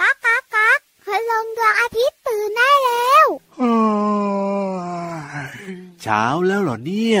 ก๊ากก๊ากก๊ากพลงดวงอาทิตย์ตื่นได้แล้วเช้าแล้วเหรอเนี่ย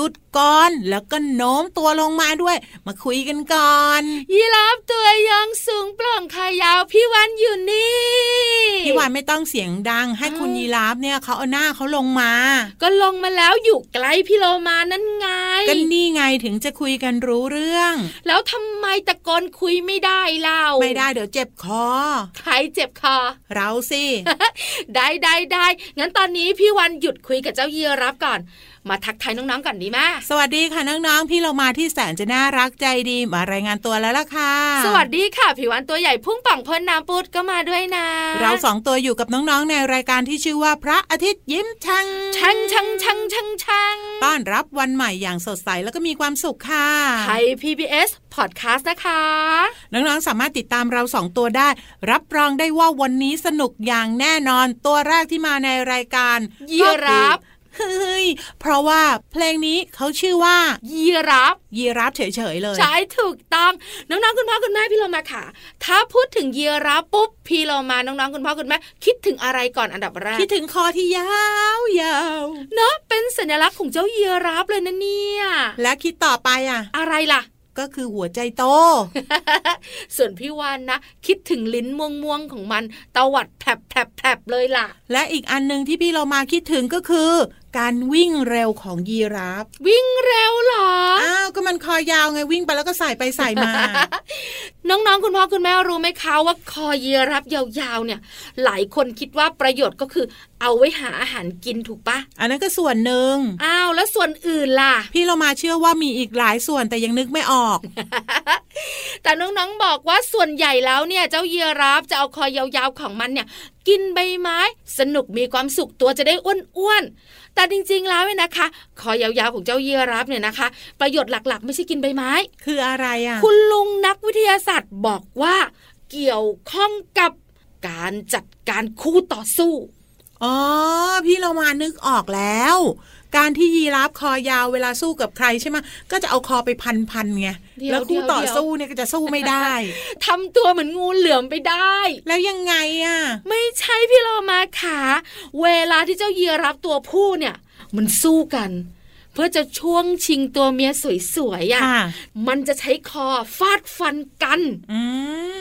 ยุดก่อนแล้วก็โน้มตัวลงมาด้วย มาคุยกันก่อน ยีราฟตัวยองสูงโปร่งขายาวพี่วันอยู่นี่พี่วานไม่ต้องเสียงดัง ให้คุณยีราฟเนี่ยเขาเอาหน้าเขาลงมา ก็ลงมาแล้วอยู่ใกล้พี่โลมานั่นไงก็นี่ไงถึงจะคุยกันรู้เรื่อง แล้วทำไมตะโกนคุยไม่ได้เล่าไม่ได้เดี๋ยวเจ็บคอ ใครเจ็บคอ เราสิได้ได้ได้งั้นตอนนี้พี่วันหยุดคุยกับเจ้ายีราฟก่อน มาทักทายน้องๆก่อนดีไหมสวัสดีค่ะน้องๆ พี่เรามาที่แสนจะน่ารักใจดีมารายงานตัวแล้วล่ะค่ะ สวัสดีค่ะพี่วันตัวใหญ่พุ่งป่องพ่นน้ำปุดก็มาด้วยนะ เราสองตัวอยู่กับน้องๆ ในรายการที่ชื่อว่าพระอาทิตย์ยิ้มช่างชังชังชังชังชังต้อนรับวันใหม่อย่างสดใสแล้วก็มีความสุขค่ะไทย PBS Podcast นะคะ น้องๆ สามารถติดตามเราสองตัวได้ รับรองได้ว่าวันนี้สนุกอย่างแน่นอนตัวแรกที่มาในรายการยีราฟก็คือ เฮ้ยเพราะว่าเพลงนี้เขาชื่อว่า ยีราฟยีราฟเฉยๆเลย ใช่ถูกต้องน้องๆคุณพ่อคุณแม่พี่เรามาค่ะ ถ้าพูดถึงยีราฟปุ๊บพี่เรามาน้องๆคุณพ่อคุณแม่คิดถึงอะไรก่อนอันดับแรกคิดถึงคอที่ยาวๆเนาะเป็นสัญลักษณ์ของเจ้ายีราฟเลยนะเนี่ยและคิดต่อไปอะ อะไรล่ะ ก็คือหัวใจโต ส่วนพี่วานนะ คิดถึงลิ้นม่วงๆของมันตวัดแผลบแผลบแผลบเลยล่ะ และอีกอันหนึ่งที่พี่เรามาคิดถึงก็คือการวิ่งเร็วของยีราฟ วิ่งเร็วเหรอ อ้าวก็มันคอยาวไงวิ่งไปแล้วก็ใส่ไปใส่มา น้องๆ คุณพ่อคุณแม่รู้ไหมคะว่าคอยีราฟยาวๆเนี่ย หลายคนคิดว่าประโยชน์ก็คือเอาไว้หาอาหารกินถูกปะอันนั้นก็ส่วนหนึ่งอ้าวแล้วส่วนอื่นล่ะ พี่เรามาเชื่อว่ามีอีกหลายส่วนแต่ยังนึกไม่ออก แต่น้องๆบอกว่าส่วนใหญ่แล้วเนี่ยเจ้ายีราฟจะเอาคอยาวๆของมันเนี่ย กินใบไม้ สนุกมีความสุขตัวจะได้อ้วนๆแต่จริง ๆ แล้วเนี่ยนะคะคอยาวๆของเจ้ายีราฟเนี่ยนะคะ ประโยชน์หลักๆ ไม่ใช่กินใบไม้ คืออะไรอะ คุณลุงนักวิทยาศาสตร์บอกว่าเกี่ยวข้องกับการจัดการคู่ต่อสู้อ๋อพี่เรามานึกออกแล้ว การที่ยีราฟคอยาวเวลาสู้กับใครใช่ไหมก็จะเอาคอไปพันๆไงเดี๋ยวแล้วคู่เดี๋ยวต่อเดี๋ยวสู้เนี่ยก็จะสู้ไม่ได้ทำตัวเหมือนงูเหลือมไปได้ แล้วยังไงอะ ไม่ใช่พี่โลมาขาเวลาที่เจ้ายีราฟตัวผู้เนี่ย มันสู้กันเพื่อจะช่วงชิงตัวเมียสวยๆอะค่ะมันจะใช้คอฟาดฟันกันอื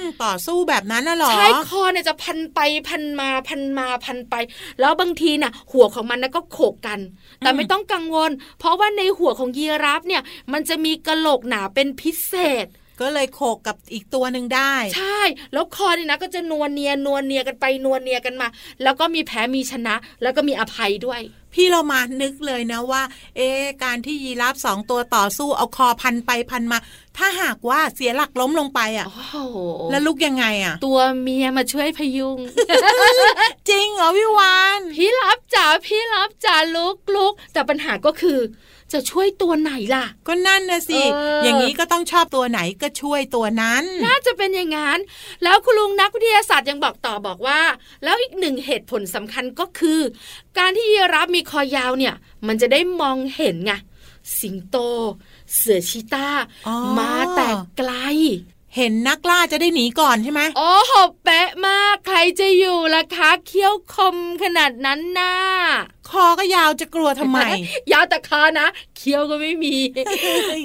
มต่อสู้แบบนั้นน่ะเหรอใช้คอเนี่ยจะพันไปพันมาพันมาพันไป แล้วบางทีน่ะ หัวของมันนะก็โขกกัน แต่อืมไม่ต้องกังวล เพราะว่าในหัวของยีราฟเนี่ย มันจะมีกระโหลกหนาเป็นพิเศษก็เลยโขกกับอีกตัวหนึ่งได้ ใช่ แล้วคอเนี่ยนะก็จะนวลเนียนวลเนียกันไปนวลเนียกันมา แล้วก็มีแพ้มีชนะ แล้วก็มีอภัยด้วย พี่เรามานึกเลยนะว่า เอะการที่ยีราฟสองตัวต่อสู้เอาคอพันไปพันมา ถ้าหากว่าเสียหลักล้มลงไปอะโอ้โหแล้วลุกยังไงอะ ตัวเมียมาช่วยพยุง จริงเหรอพี่วานพี่รับจ๋าพี่รับจ๋าลุกลุกแต่ปัญหาก็คือ จะช่วยตัวไหนล่ะ ก็นั่นนะสิเออออย่างนี้ก็ต้องชอบตัวไหนก็ช่วยตัวนั้น น่าจะเป็นอย่างนั้น แล้วคุณลุงนักวิทยาศาสตร์ยังบอกต่อบอกว่า แล้วอีกหนึ่งเหตุผลสำคัญก็คือ การที่ยีราฟมีคอยาวเนี่ย มันจะได้มองเห็นไงสิงโต เสือชีตาอ๋อมาแต่ไกล เห็นนักล่าจะได้หนีก่อนใช่ไหมโอ้โหเป๊ะมากใครจะอยู่ล่ะคะเขี้ยวคมขนาดนั้นน่ะคอก็ยาวจะกลัวทำไม ยาวแต่คอนะเขี้ยวก็ไม่มี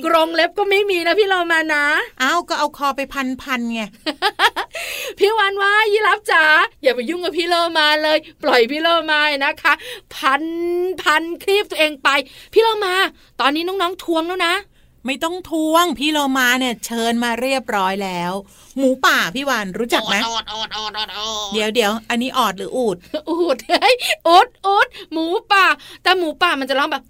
กรงเล็บก็ไม่มีนะพี่เรามานะเอ้าก็เอาคอไปพันพันๆไงพี่วันว่ายีรับจ๋าอย่าไปยุ่งกับพี่โลมาเลย ปล่อยพี่โลมานะคะ พันพันคลีบตัวเองไป พี่โลมา ตอนนี้น้องๆทวงแล้วนะ ไม่ต้องทวงพี่โลมาเนี่ยเชิญมาเรียบร้อยแล้ว หมูป่าพี่วานรู้จักไหมอดอดอดอดอดเดี๋ยวเดี๋ยวอันนี้ออดหรืออูดอูดเฮ้ยอุดอุดหมูป่า แต่หมูป่ามันจะร้องแบบ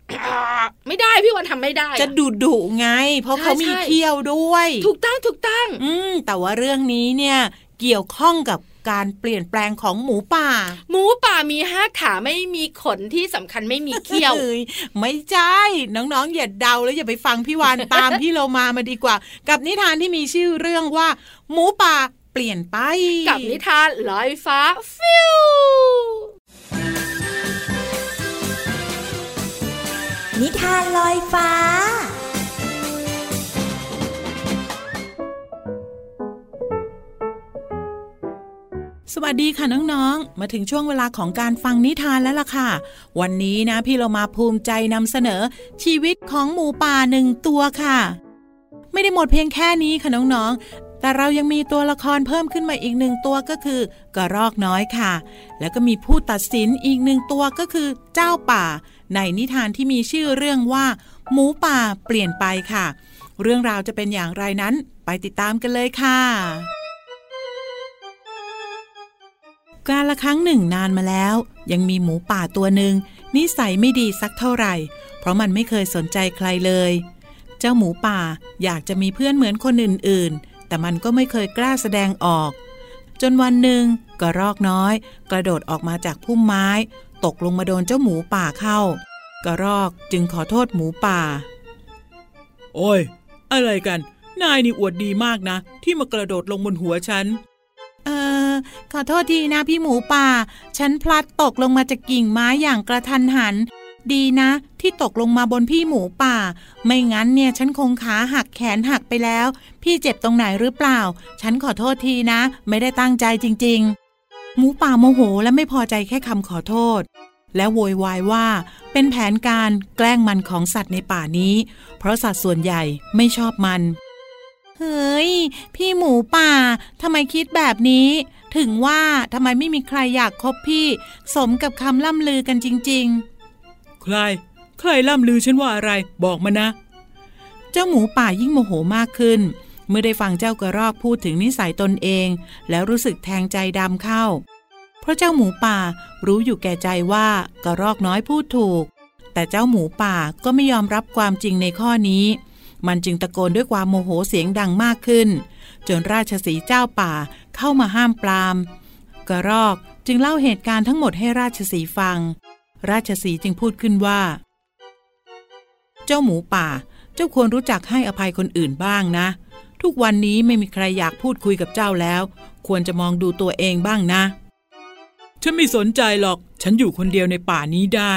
ไม่ได้พี่วันทำไม่ได้อจะดุดุๆไง เพราะใช่เขามีใช่เขี้ยวด้วย ถูกต้องถูกต้อง อืมแต่ว่าเรื่องนี้เนี่ยเกี่ยวข้องกับ การเปลี่ยนแปลงของหมูป่า หมูป่ามีห้าขาไม่มีขนที่สำคัญไม่มีเขี้ยวอ้ไม่ใช่ น้องๆอย่าเดาแล้วอย่าไปฟังพี่วานตามพี่โลมามาดีกว่า กับนิทานที่มีชื่อเรื่องว่า หมูป่าเปลี่ยนไป กับนิทานลอยฟ้าฟิวนิทานลอยฟ้า สดีค่ะน้องๆ มาถึงช่วงเวลาของการฟังนิทานแล้วล่ะค่ะ วันนี้นะพี่เรามาภูมิใจนำเสนอ ชีวิตของหมูป่าหนึ่งตัวค่ะ ไม่ได้หมดเพียงแค่นี้ค่ะน้องๆ แต่เรายังมีตัวละครเพิ่มขึ้นมาอีกหนึ่งตัวก็คือกระรอกน้อยค่ะ แล้วก็มีผู้ตัดสินอีกหนึ่งตัวก็คือเจ้าป่า ในนิทานที่มีชื่อเรื่องว่า หมูป่าเปลี่ยนไปค่ะ เรื่องราวจะเป็นอย่างไรนั้น ไปติดตามกันเลยค่ะ การละครั้งหนึ่งนานมาแล้ว ยังมีหมูป่าตัวหนึ่งนิสัยไม่ดีสักเท่าไหร่ เพราะมันไม่เคยสนใจใครเลย เจ้าหมูป่าอยากจะมีเพื่อนเหมือนคนอื่นๆ แต่มันก็ไม่เคยกล้าแสดงออก จนวันหนึ่งกระรอกน้อย กระโดดออกมาจากพุ่มไม้ ตกลงมาโดนเจ้าหมูป่าเข้า กระรอกจึงขอโทษหมูป่า โอ้ย อะไรกัน นายนี่อวดดีมากนะ ที่มากระโดดลงบนหัวฉัน ออขอโทษทีนะพี่หมูป่า ฉันพลัดตกลงมาจากกิ่งไม้อย่างกระทันหัน ดีนะ ที่ตกลงมาบนพี่หมูป่า ไม่งั้นเนี่ยฉันคงขาหักแขนหักไปแล้ว พี่เจ็บตรงไหนหรือเปล่า ฉันขอโทษทีนะ ไม่ได้ตั้งใจจริง ๆ หมูป่าโมโหและไม่พอใจแค่คำขอโทษและโวยวายว่าเป็นแผนการแกล้งมันของสัตว์ในป่านี้ เพราะสัตว์ส่วนใหญ่ไม่ชอบมัน เฮ้ย พี่หมูป่าทำไมคิดแบบนี้ ถึงว่าทำไมไม่มีใครอยากคบพี่ สมกับคำล่ำลือกันจริง ๆ ใคร ใครล่ำลือฉันว่าอะไร บอกมานะ เจ้าหมูป่ายิ่งโมโหมากขึ้น เมื่อได้ฟังเจ้ากระรอกพูดถึงนิสัยตนเอง แล้วรู้สึกแทงใจดำเข้า เพราะเจ้าหมูป่ารู้อยู่แก่ใจว่ากระรอกน้อยพูดถูก แต่เจ้าหมูป่าก็ไม่ยอมรับความจริงในข้อนี้ มันจึงตะโกนด้วยความโมโหเสียงดังมากขึ้น จนราชสีเจ้าป่าเข้ามาห้ามปรามกระรอกจึงเล่าเหตุการณ์ทั้งหมดให้ราชสีฟัง ราชสีจึงพูดขึ้นว่า เจ้าหมูป่า เจ้าควรรู้จักให้อภัยคนอื่นบ้างนะ ทุกวันนี้ไม่มีใครอยากพูดคุยกับเจ้าแล้ว ควรจะมองดูตัวเองบ้างนะ ฉันไม่สนใจหรอก ฉันอยู่คนเดียวในป่านี้ได้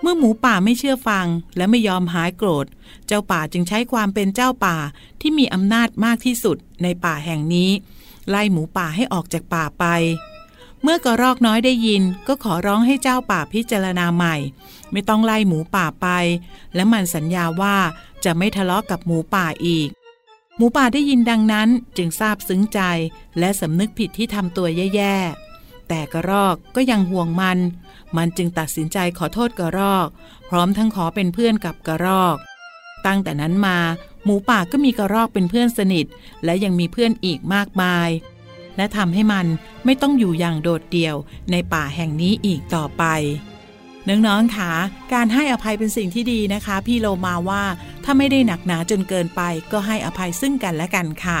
เมื่อหมูป่าไม่เชื่อฟังและไม่ยอมหายโกรธ เจ้าป่าจึงใช้ความเป็นเจ้าป่าที่มีอำนาจมากที่สุดในป่าแห่งนี้ ไล่หมูป่าให้ออกจากป่าไป เมื่อกระรอกน้อยได้ยินก็ขอร้องให้เจ้าป่าพิจารณาใหม่ ไม่ต้องไล่หมูป่าไป และมันสัญญาว่าจะไม่ทะเลาะกับหมูป่าอีก หมูป่าได้ยินดังนั้นจึงซาบซึ้งใจ และสำนึกผิดที่ทำตัวแย่ๆ แต่กระรอกก็ยังห่วงมัน มันจึงตัดสินใจขอโทษกระรอก พร้อมทั้งขอเป็นเพื่อนกับกระรอก ตั้งแต่นั้นมา หมูป่าก็มีกระรอกเป็นเพื่อนสนิท และยังมีเพื่อนอีกมากมาย และทำให้มันไม่ต้องอยู่อย่างโดดเดี่ยวในป่าแห่งนี้อีกต่อไปน้องๆคะการให้อภัยเป็นสิ่งที่ดีนะคะ พี่โลมาว่าถ้าไม่ได้หนักหนาจนเกินไป ก็ให้อภัยซึ่งกันและกันค่ะ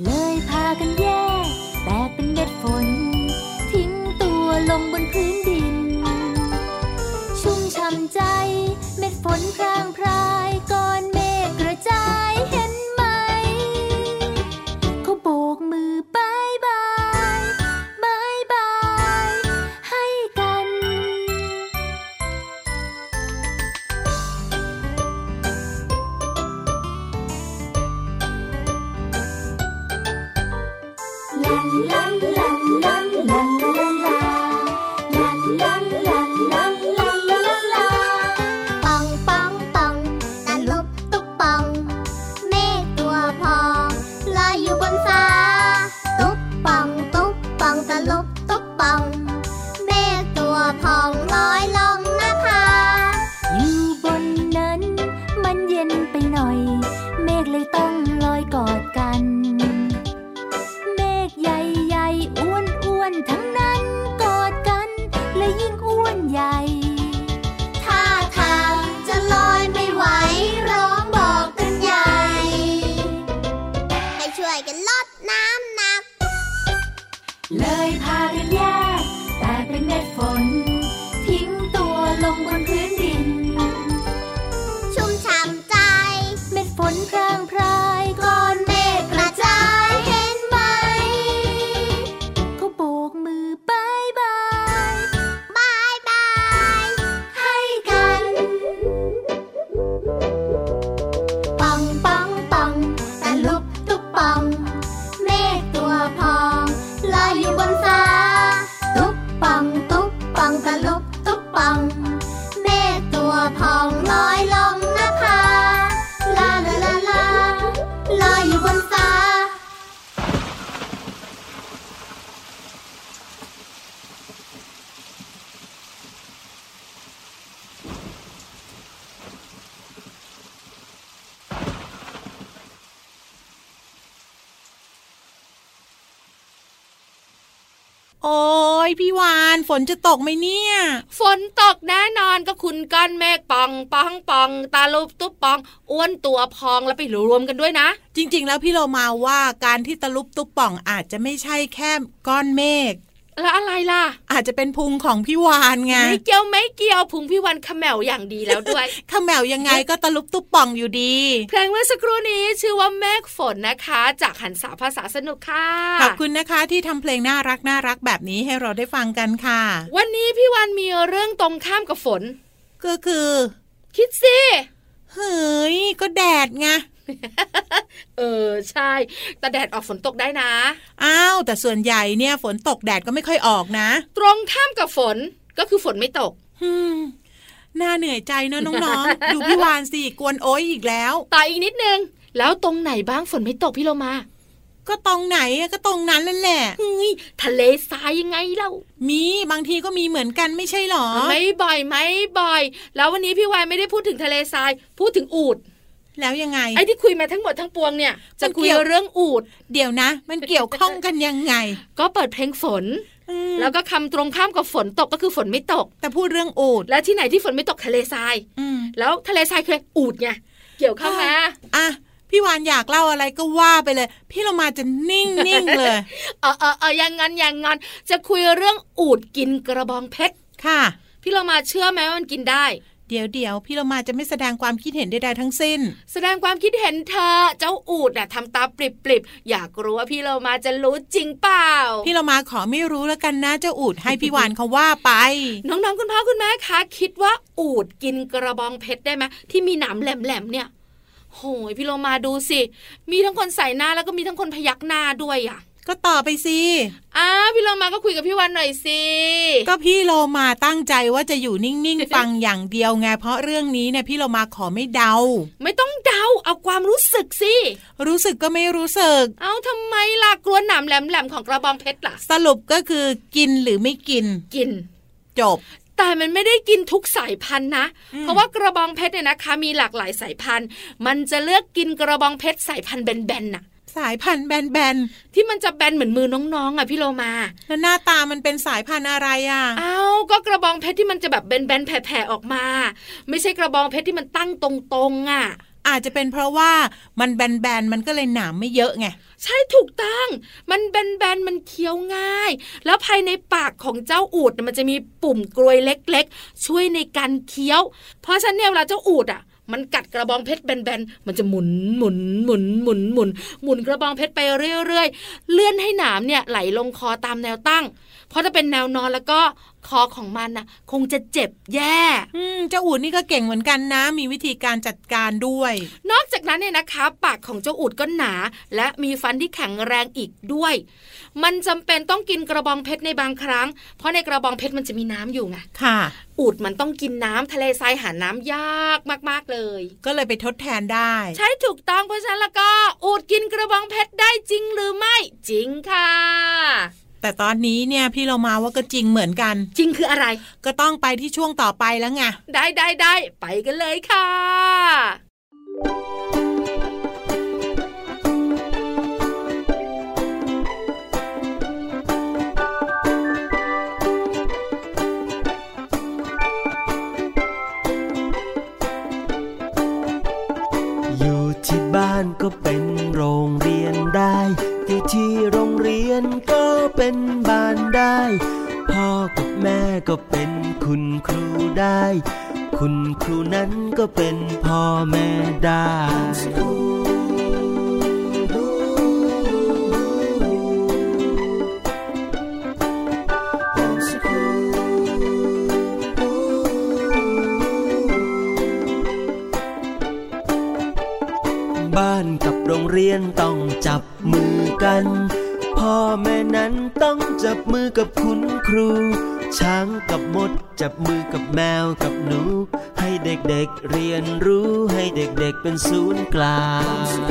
เลยพากันแยกแตกเป็นเม็ดฝน ทิ้งตัวลงบนพื้นดิน ชุ่มช่ำใจ เม็ดฝนพรางพรายก่อน นฝนจะตกไหมเนี่ย ฝนตกแน่นอนก็คุณก้อนเมฆปองปองปอง ตาลุบตุ๊บปอง อ้วนตัวพองแล้วไปรวมกันด้วยนะ จริง ๆ แล้วพี่เรามาว่าการที่ตะลุบตุบป่องอาจจะไม่ใช่แค่ก้อนเมฆ แล้วอะไรล่ะ อาจจะเป็นพุงของพี่วานไงไม่เกี่ยวไม่เกี่ยวพุงพี่วันเขมแมวอย่างดีแล้วด้วยข้าแมวยังไงก็ตะลุบตุบป่องอยู่ดี เพลงเมื่อสักครู่นี้ชื่อว่าเมฆฝนนะคะ จากหันสาภาษาสนุกค่ะขอบคุณนะคะที่ทำเพลงน่ารักน่ารักแบบนี้ให้เราได้ฟังกันค่ะ วันนี้พี่วันมีเรื่องตรงข้ามกับฝน ก็คือ คิดสิเฮ้ยก็แดดไง เออใช่ แต่แดดออกฝนตกได้นะ อ้าว แต่ส่วนใหญ่เนี่ย ฝนตกแดดก็ไม่ค่อยออกนะ ตรงข้ามกับฝนก็คือฝนไม่ตกฮึมน่าเหนื่อยใจเนอะน้องๆ ดูพี่วานสิกวนโอ้ยอีกแล้วต่ออีกนิดนึง แล้วตรงไหนบ้างฝนไม่ตกพี่โลมา ก็ตรงไหนอะก็ตรงนั้นนั่นแหละเฮ้ยทะเลทรายยังไงเล่า มีบางทีก็มีเหมือนกันไม่ใช่หรอ ไม่บ่อยไม่บ่อย แล้ววันนี้พี่วายไม่ได้พูดถึงทะเลทราย พูดถึงอูด แล้วยังไงไอ้ที่คุยมาทั้งหมดทั้งปวงเนี่ยจะคุยมันเกี่ยวเรื่องอูดเดี๋ยวนะ มันเกี่ยวข้องกันยังไง ก็เปิดเพลงฝนอืมแล้วก็คำตรงข้ามกับฝนตกก็คือฝนไม่ตก แต่พูดเรื่องอูดและที่ไหนที่ฝนไม่ตกทะเลทรายอืมแล้วทะเลทรายคืออูดไงเกี่ยวข้องนะอะพี่วานอยากเล่าอะไรก็ว่าไปเลย พี่เรามาจะนิ่งนิ่งเลยเออเออเอออย่างงั้นอย่างงั้นจะคุยเรื่องอูดกินกระบองเพชรค่ะ พี่เรามาเชื่อไหมว่ามันกินได้ เดี๋ยวเดี๋ยวพี่เรามาจะไม่แสดงความคิดเห็นใดๆทั้งสิ้น แสดงความคิดเห็นเธอเจ้าอูดน่ะทำตาปริบๆอยากรู้ว่าพี่เรามาจะรู้จริงเปล่า พี่เรามาขอไม่รู้แล้วกันนะเจ้าอูดให้พี่วานเขาว่าไป น้องๆคุณพ่อคุณแม่คะคิดว่าอูดกินกระบองเพชรได้ไหมที่มีหนามแหลมๆเนี่ยโหยพี่เรามาดูสิ มีทั้งคนใส่หน้าแล้วก็มีทั้งคนพยักหน้าด้วยอะ ก็ต่อไปสิอ้าพี่เรามาก็คุยกับพี่วันหน่อยสิ ก็พี่โลมาตั้งใจว่าจะอยู่นิ่งๆฟังอย่างเดียวไงเพราะเรื่องนี้เนี่ยพี่โลมาขอไม่เดา ไม่ต้องเดาเอาความรู้สึกสิ รู้สึกก็ไม่รู้สึก เอาทำไมล่ะกลัวหนามแหลมๆของกระบองเพชรล่ะ สรุปก็คือกินหรือไม่กิน กิน จบแต่มันไม่ได้กินทุกสายพันธุ์นะอืมเพราะว่ากระบองเพชรเนี่ยนะคะ มีหลากหลายสายพันธุ์ มันจะเลือกกินกระบองเพชรสายพันธุ์แบนๆน่ะ สายพันธุ์แบนที่มันจะแบนเหมือนมือน้องๆอะพี่โลมาๆแล้วหน้าตามันเป็นสายพันธุ์อะไรอะอ้าวก็กระบองเพชรที่มันจะแบบแบนๆแผ่ๆออกมา ไม่ใช่กระบองเพชรที่มันตั้งตรงๆอะอาจจะเป็นเพราะว่ามันแบนๆมันก็เลยหนามไม่เยอะไงใช่ถูกต้อง มันแบนๆมันเคี้ยวง่าย แล้วภายในปากของเจ้าอูดมันจะมีปุ่มกลวยเล็ก ๆ ช่วยในการเคี้ยว เพราะฉะนั้นเนี่ยเวลาเจ้าอูดอะ มันกัดกระบองเพชรแบนๆ มันจะหมุนหมุนหมุนหมุนหมุนหมุนกระบองเพชรไปเรื่อยๆ เลื่อนให้หนามเนี่ยไหลลงคอตามแนวตั้ง เพราะถ้าเป็นแนวนอนแล้วก็ คอของมันน่ะคงจะเจ็บแย่อืมเจ้าอูดนี่ก็เก่งเหมือนกันนะ มีวิธีการจัดการด้วย นอกจากนั้นเนี่ยนะคะ ปากของเจ้าอูดก็หนา และมีฟันที่แข็งแรงอีกด้วย มันจำเป็นต้องกินกระบองเพชรในบางครั้ง เพราะในกระบองเพชรมันจะมีน้ำอยู่ไงค่ะ อูดมันต้องกินน้ำทะเลทรายหาน้ำยากมากๆเลย ก็เลยไปทดแทนได้ ใช่ถูกต้องเพราะฉะนั้นแล้วก็ อูดกินกระบองเพชรได้จริงหรือไม่จริงค่ะ แต่ตอนนี้เนี่ยพี่เรามาว่าก็จริงเหมือนกัน จริงคืออะไร ก็ต้องไปที่ช่วงต่อไปแล้วไงได้ได้ได้ไปกันเลยค่ะ ลาง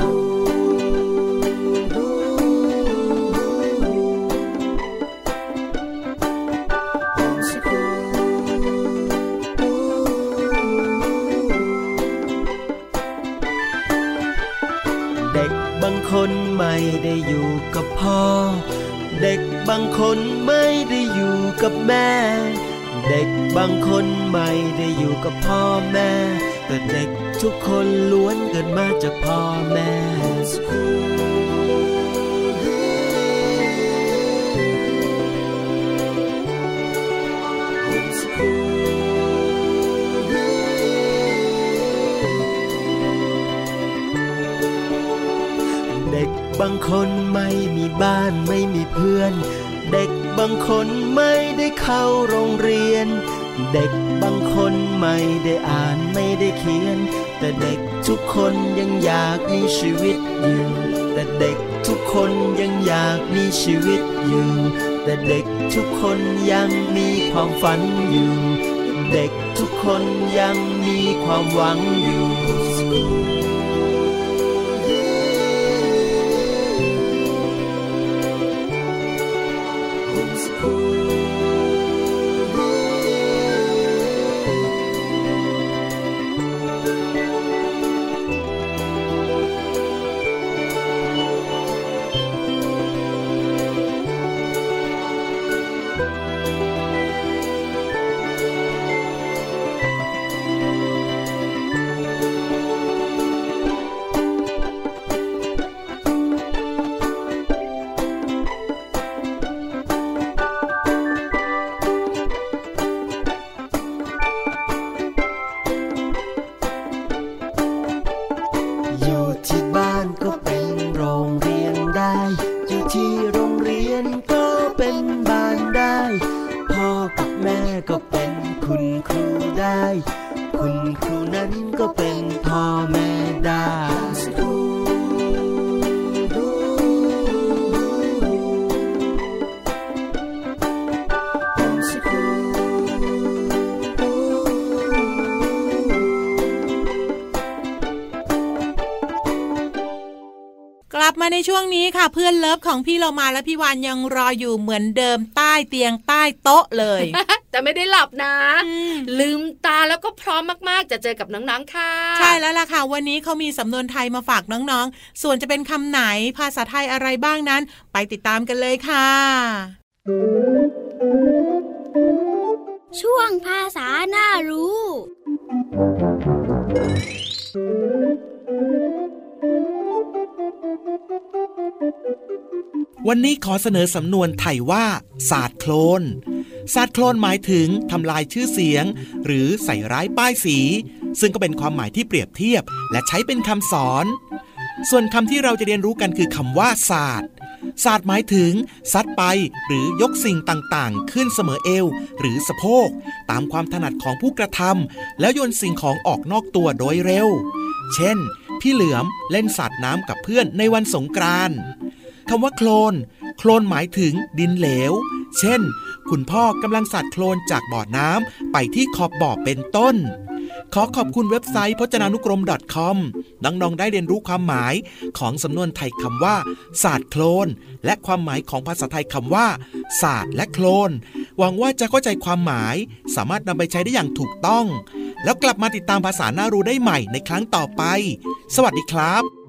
เด็กบางคนไม่ได้อยู่กับพ่อ เด็กบางคนไม่ได้อยู่กับแม่ เด็กบางคนไม่ได้อยู่กับพ่อแม่ แต่เด็ก ทุกคนล้วนเกิดมาจากพ่อแม่เด็กบางคนไม่มีบ้านไม่มีเพื่อน เด็กบางคนไม่ได้เข้าโรงเรียน เด็กบางคนไม่ได้อ่านไม่ได้เขียน แต่เด็กทุกคนยังอยากมีชีวิตอยู่ แต่เด็กทุกคนยังอยากมีชีวิตอยู่ แต่เด็กทุกคนยังมีความฝันอยู่ เด็กทุกคนยังมีความหวังอยู่ ค่ะเพื่อนเลิฟของพี่เรามาและพี่วานยังรออยู่เหมือนเดิมใต้เตียงใต้โต๊ะเลย แต่ไม่ได้หลับนะอืมลืมตาแล้วก็พร้อมมากๆ จะเจอกับน้องๆค่ะ ใช่แล้วล่ะค่ะ วันนี้เขามีสำนวนไทยมาฝากน้องๆ ส่วนจะเป็นคำไหนภาษาไทยอะไรบ้างนั้น ไปติดตามกันเลยค่ะ ช่วงภาษาหน้ารู้ วันนี้ขอเสนอสำนวนไทยว่าศาสตร์โคลนศาสตร์โคลนหมายถึงทำลายชื่อเสียง หรือใส่ร้ายป้ายสี ซึ่งก็เป็นความหมายที่เปรียบเทียบ และใช้เป็นคำสอน ส่วนคำที่เราจะเรียนรู้กันคือคำว่าศาสตร์ศาสตร์หมายถึงซัดไปหรือยกสิ่งต่างๆ ขึ้นเสมอเอว หรือสะโพก ตามความถนัดของผู้กระทำแล้วโยนสิ่งของออกนอกตัวโดยเร็ว เช่น พี่เหลือมเล่นสาดน้ำกับเพื่อนในวันสงกรานต์คำว่าโคลน โคลนหมายถึงดินเหลว เช่น คุณพ่อกำลังสัดโคลนจากบ่อน้ำไปที่ขอบบ่อเป็นต้น ขอขอบคุณเว็บไซต์พจนานุกรม .com น้องๆได้เรียนรู้ความหมายของสำนวนไทยคำว่าศาสตร์โคลน และความหมายของภาษาไทยคำว่าศาสตร์และโคลน หวังว่าจะเข้าใจความหมาย สามารถนำไปใช้ได้อย่างถูกต้อง แล้วกลับมาติดตามภาษาหน้ารู้ได้ใหม่ในครั้งต่อไป สวัสดีครับ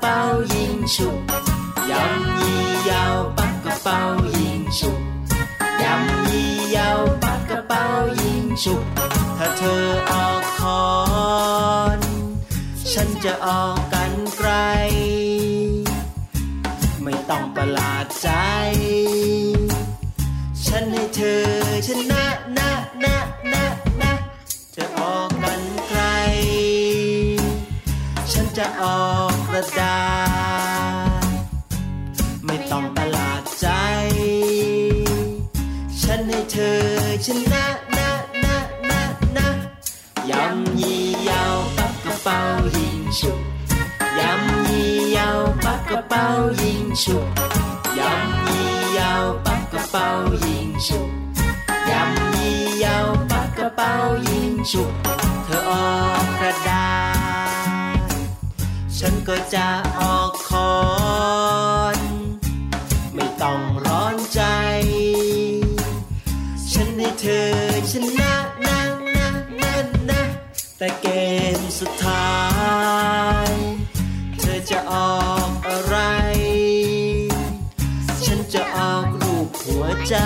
แปดยิงฉุบยำยี่ยาวปักกระเป๋ายิงฉุบถ้าเธอออกคอนฉันจะออกกันไกล ไม่ต้องประหลาดใจ ฉันให้เธอชนะ รดา ไม่ต้องประหลาดใจ ฉันให้เธอชนะนะนะนะนะยำยี่ยาวปักกระเป๋ายิงฉุบยำยี่ยาวปักกระเป๋ายิงฉุบยำยี่ยาวปักกระเป๋ายิงฉุบยำยี่ยาวปักกระเป๋ายิงฉุบเธอออกกระดาษ ฉันก็จะออกคอนไม่ต้องร้อนใจ ฉันให้เธอชนะนะนะนะนะแต่เกมสุดท้าย เธอจะออกอะไร ฉันจะออกรูปหัวใจ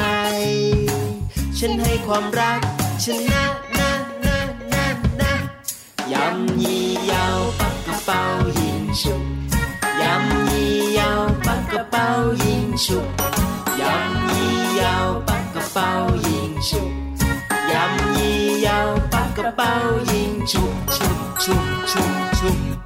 ฉันให้ความรักชนะนะนะนะนะยำยี่ยาวปักกระเป๋า ฉุกยำยี่ยาวปักกระเป๋ายิงฉุกยำยี่ยาวปักกระเป๋ายิงฉุกยำยี่ยาวปักกระเป๋ายิงฉุกฉุกฉุกฉุกฉุก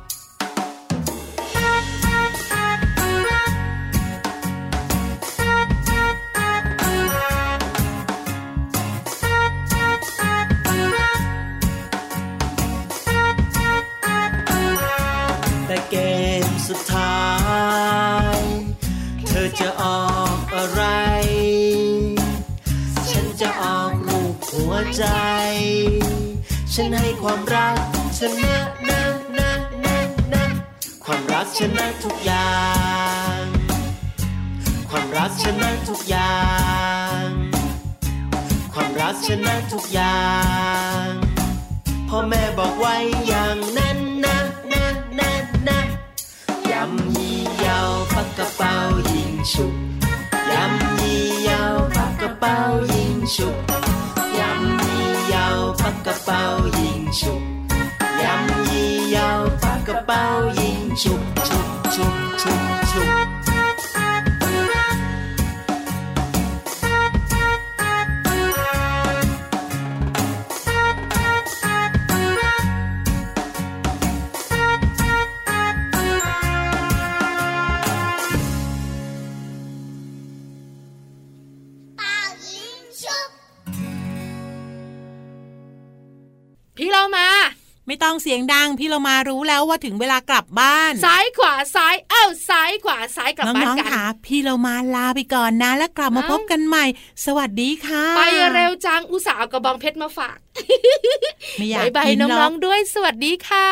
ความรักชนะนะนะนะนะความรักชนะทุกอย่าง ความรักชนะทุกอย่าง ความรักชนะทุกอย่าง สียงดังพี่เรามารู้แล้วว่าถึงเวลากลับบ้าน ซ้ายขวาซ้ายเอ้าซ้ายขวาซ้ายกลับบ้านน้องกันๆค่ะพี่เรามาลาไปก่อนนะ แล้วกลับมาเอ้าพบกันใหม่ สวัสดีค่ะ ไปเร็วจังอุตส่าห์เอากระบองเพชรมาฝากไม่อยากบายบายกินหรน้ออกงๆด้วยสวัสดีค่ะ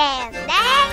รับ